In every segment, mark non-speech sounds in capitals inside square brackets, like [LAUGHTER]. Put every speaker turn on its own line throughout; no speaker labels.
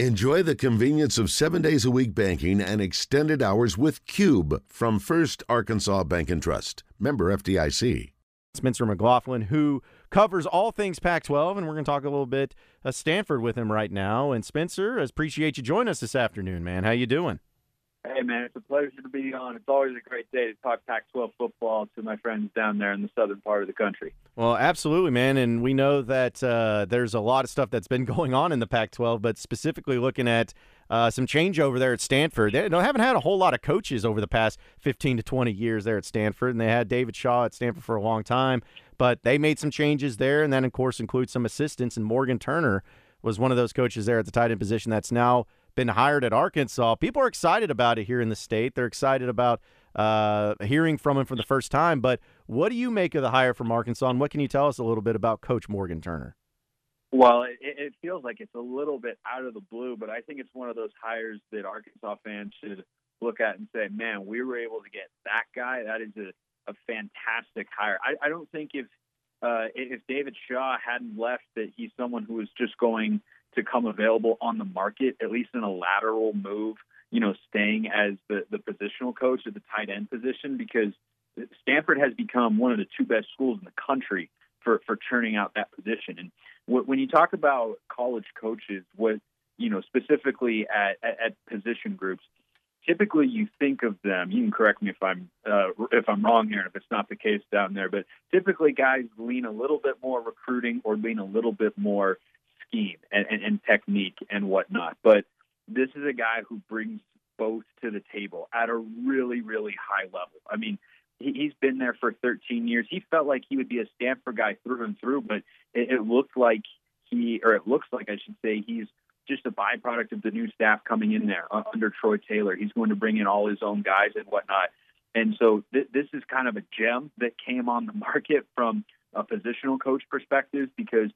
Enjoy the convenience of seven days a week banking and extended hours with Cube from First Arkansas Bank and Trust. Member FDIC.
Spencer McLaughlin, who covers all things Pac-12, and we're going to talk a little bit of Stanford with him right now. And Spencer, I appreciate you joining us this afternoon, man. How you doing?
Hey, man, it's a pleasure to be on. It's always a great day to talk Pac 12 football to my friends down there in the southern part of the country.
Well, absolutely, man. And we know that uh, there's a lot of stuff that's been [LAUGHS] going on in the Pac 12, but specifically looking at uh, some change over there at Stanford. They, they haven't had a whole lot of coaches over the past 15 to 20 years there at Stanford, and they had David Shaw at Stanford for a long time, but they made some changes there, and that, of course, includes some assistants. And Morgan Turner was one of those coaches there at the tight end position that's now been hired at Arkansas. People are excited about it here in the state. They're excited about uh, hearing from him for the first time. But what do you make of the hire from Arkansas, and what can you tell us a little bit about Coach Morgan Turner?
Well, it, it feels like it's a little bit out of the blue, but I think it's one of those hires that Arkansas fans should look at and say, "Man, we were able to get that guy. That is a, a fantastic hire." I, I don't think if uh, if David Shaw hadn't left, that he's someone who was just going to come available on the market, at least in a lateral move, you know, staying as the, the positional coach at the tight end position because Stanford has become one of the two best schools in the country for, for churning out that position. And when you talk about college coaches, what, you know, specifically at, at, at position groups, typically you think of them. You can correct me if I'm uh, if I'm wrong here, and if it's not the case down there. But typically, guys lean a little bit more recruiting or lean a little bit more scheme and, and, and technique and whatnot. But this is a guy who brings both to the table at a really, really high level. I mean, he, he's been there for 13 years. He felt like he would be a Stanford guy through and through, but it, it looked like he, or it looks like I should say, he's just a byproduct of the new staff coming in there uh, under Troy Taylor. He's going to bring in all his own guys and whatnot. And so th- this is kind of a gem that came on the [LAUGHS] market from a positional coach perspective because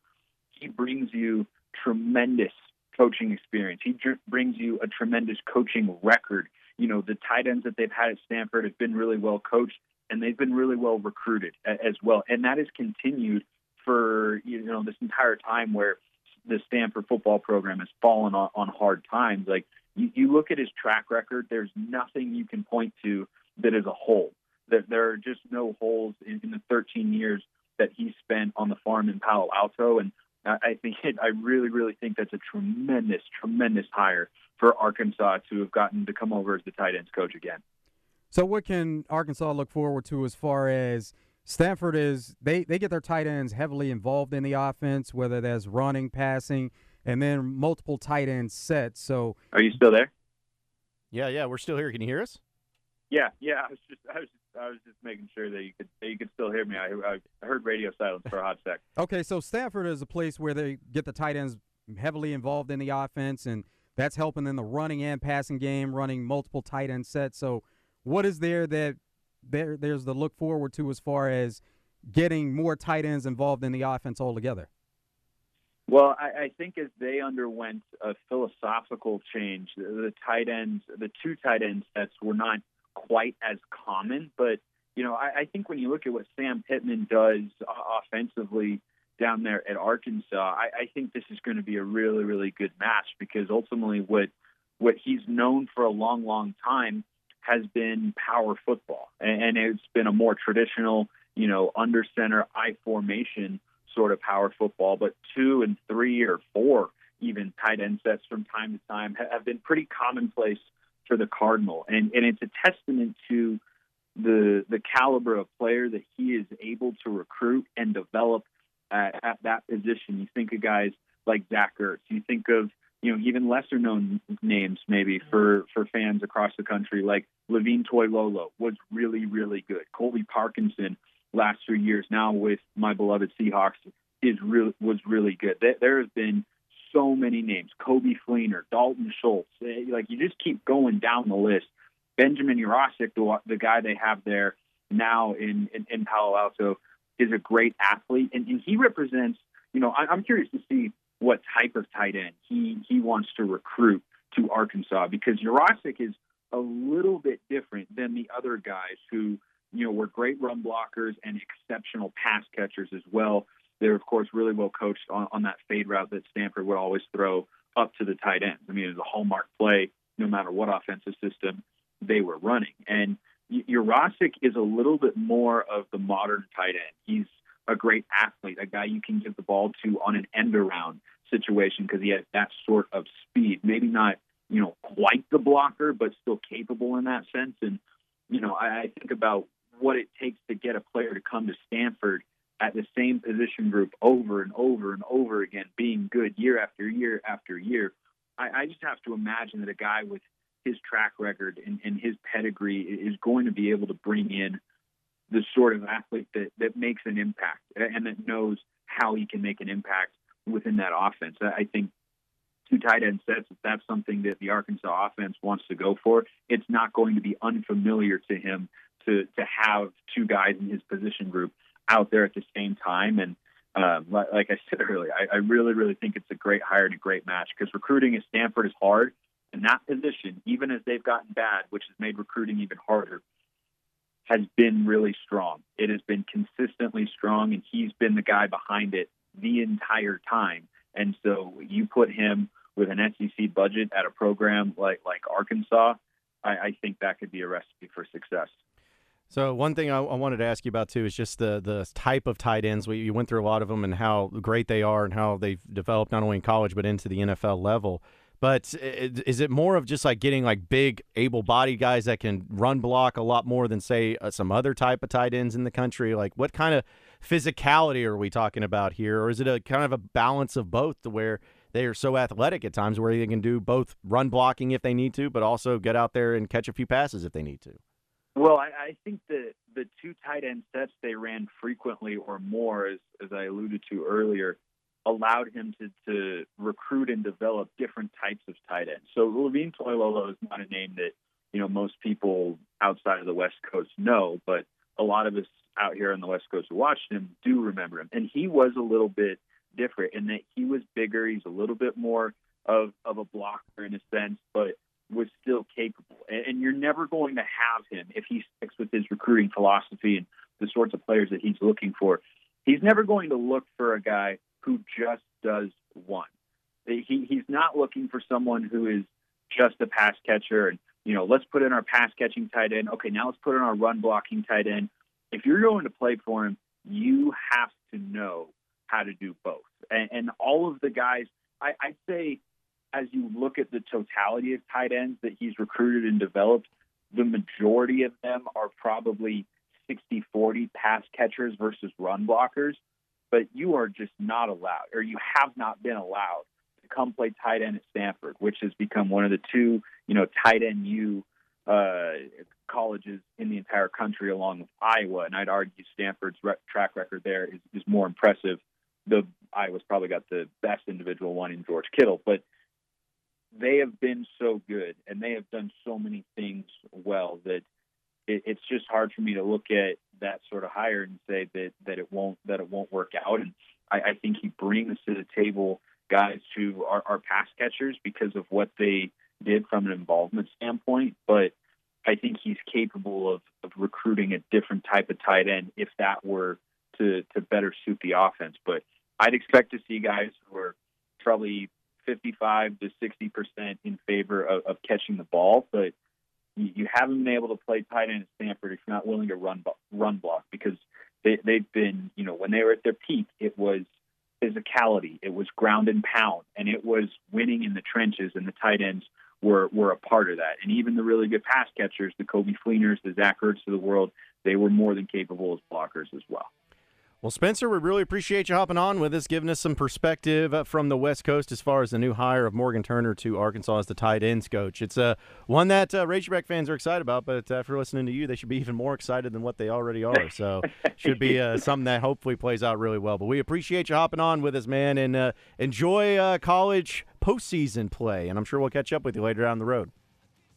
he brings you tremendous coaching experience. He tr- brings you a tremendous coaching record. You know, the tight ends that they've had at Stanford have been really well coached and they've been really well recruited as well. And that has continued for, you know, this entire time where the Stanford football program has fallen on, on hard times. Like you, you look at his track record, there's nothing you can point to that is a hole. That there are just no holes in, in the 13 years that he spent on the farm in Palo Alto. And I think it, [LAUGHS] I really, really think that's a tremendous, tremendous hire for Arkansas to have gotten to come over as the tight ends coach again.
So, what can Arkansas look forward to as far as Stanford is? They they get their tight ends heavily involved in the offense, whether that's running, passing, and then multiple tight end sets. So,
are you still there?
Yeah, yeah, we're still here. Can you hear us?
Yeah, yeah. I was just, I was just, I was just making sure that you could that you could still hear me. I, I heard radio silence for a hot sec. [LAUGHS]
okay, so Stanford is a place where they get the tight ends heavily involved in the offense, and that's helping in the running and passing game, running multiple tight end sets. So, what is there that there there's the look forward to as far as getting more tight ends involved in the offense altogether?
Well, I, I think as they underwent a philosophical change, the, the tight ends, the two tight end sets were not quite as common. But you know, I, I think when you look at what Sam Pittman does offensively down there at Arkansas, I, I think this is going to be a really, really good match because ultimately, what what he's known for a long, long time has been power football, and, it's been a more traditional, you know, under center I formation sort of power football. But two and three or four even tight end sets from time to time have been pretty commonplace for the Cardinal, and and it's a testament to the the caliber of player that he is able to recruit and develop at, at that position. You think of guys like Zach Ertz. You think of you know even lesser known names maybe for for fans across the country like Levine Toilolo was really really good. Colby Parkinson last few years now with my beloved Seahawks is really was really good. There, have been so many names: Coby Fleener, Dalton Schultz. Eh, like you just keep going down the list. Benjamin Yurosek, the, the guy they have there now in, in, in Palo Alto, is a great athlete, and, and he represents. You know, I, I'm curious to see what type of tight end he he wants to recruit to Arkansas because Yurosek is a little bit different than the other guys who you know were great run blockers and exceptional pass catchers as well. They're of course really well coached on, on that fade route that Stanford would always throw up to the tight ends. I mean, it was a hallmark play no matter what offensive system they were running. And Yurosek is a little bit more of the modern tight end. He's great athlete, a guy you can give the ball to on an end around situation because he has that sort of speed. Maybe not, you know, quite the blocker, but still capable in that sense. And, you know, I, I think about what it takes to get a player to come to Stanford at the same position group over and over and over again, being good year after year after year. I, I just have to imagine that a guy with his track record and, and his pedigree is going to be able to bring in the sort of athlete that, that makes an impact and that knows how he can make an impact within that offense. I think two tight end sets, if that's something that the Arkansas offense wants to go for, it's not going to be unfamiliar to him to to have two guys in his position group out there at the same time. And um, like I said earlier, I, I really, really think it's a great hire and a great match because recruiting at Stanford is hard. And that position, even as they've gotten bad, which has made recruiting even harder, has been really strong. It has been consistently strong, and he's been the guy behind it the entire time. And so you put him with an SEC budget at a program like like Arkansas, I, I think that could be a recipe for success.
So one thing I, I, wanted to ask you about too is just the the type of tight ends. We, you went through a lot of them and how great they are and how they've developed not only in college but into the NFL level. But is it more of just like getting like big, able-bodied guys that can run block a lot more than say uh, some other type of tight ends in the country? Like, what kind of physicality are we talking about here, or is it a kind of a balance of both, to where they are so athletic at times where they can do both run blocking if they need to, but also get out there and catch a few passes if they need to?
Well, I, I think the the two tight end sets they ran frequently or more, as as I alluded to earlier, allowed him to to recruit and develop different types of tight ends. So Levine Toilolo is not a name that you know most people outside of the West Coast know, but a lot of us out here on the West Coast who watched him do remember him, and he was a little bit different in that he was bigger. He's a little bit more of of a blocker in a sense, but was still capable. And, and you're never going to have him if he sticks with his recruiting philosophy and the sorts of players that he's looking for. He's never going to look for a guy who just does one. He, he's not looking for someone who is just a pass catcher and you know let's put in our pass catching tight end. Okay, now let's put in our run blocking tight end. If you're going to play for him, you have to know how to do both. And, and all of the guys, I, I'd say as you look at the totality of tight ends that he's recruited and developed, the majority of them are probably 60 40 pass catchers versus run blockers. But you are just not allowed, or you have not been allowed to come play tight end at Stanford, which has become one of the two, you know, tight end U uh, colleges in the entire country, along with Iowa. And I'd argue Stanford's re- track record there is, is more impressive. The Iowa's probably got the best individual one in George Kittle, but they have been so good and they have done so many things well that it, it's just hard for me to look at that sort of hire and say that that it won't that it won't work out. And I, I think he brings to the table guys who are, are pass catchers because of what they did from an involvement standpoint, but I think he's capable of, of recruiting a different type of tight end if that were to to better suit the offense. But I'd expect to see guys who are probably 55 to 60 percent in favor of, of, catching the ball, but you, haven't been able to play tight end at Stanford if you're not willing to run run block because they, they've been, you know, when they were at their peak, it was physicality, it was ground and pound, and it was winning in the trenches, and the tight ends were were a part of that. And even the really good pass catchers, the Coby Fleeners, the Zach Ertz of the world, they were more than capable as blockers as well.
Well, Spencer, we really appreciate you hopping on with us, giving us some perspective uh, from the West Coast as far as the new hire of Morgan Turner to Arkansas as the tight ends coach. It's uh, one that uh, Razorback fans are excited about, but after listening to you, they should be [LAUGHS] even more excited than what they already are. So, [LAUGHS] should be uh, something that hopefully plays out really well. But we appreciate you hopping on with us, man, and uh, enjoy uh, college postseason play. And I'm sure we'll catch up with you later down the road.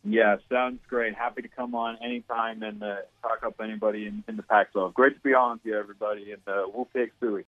Yeah, sounds great. Happy to come on anytime and uh, talk up anybody in, in the Pac-12. Great to be on with you, everybody, and uh, we'll take Suey.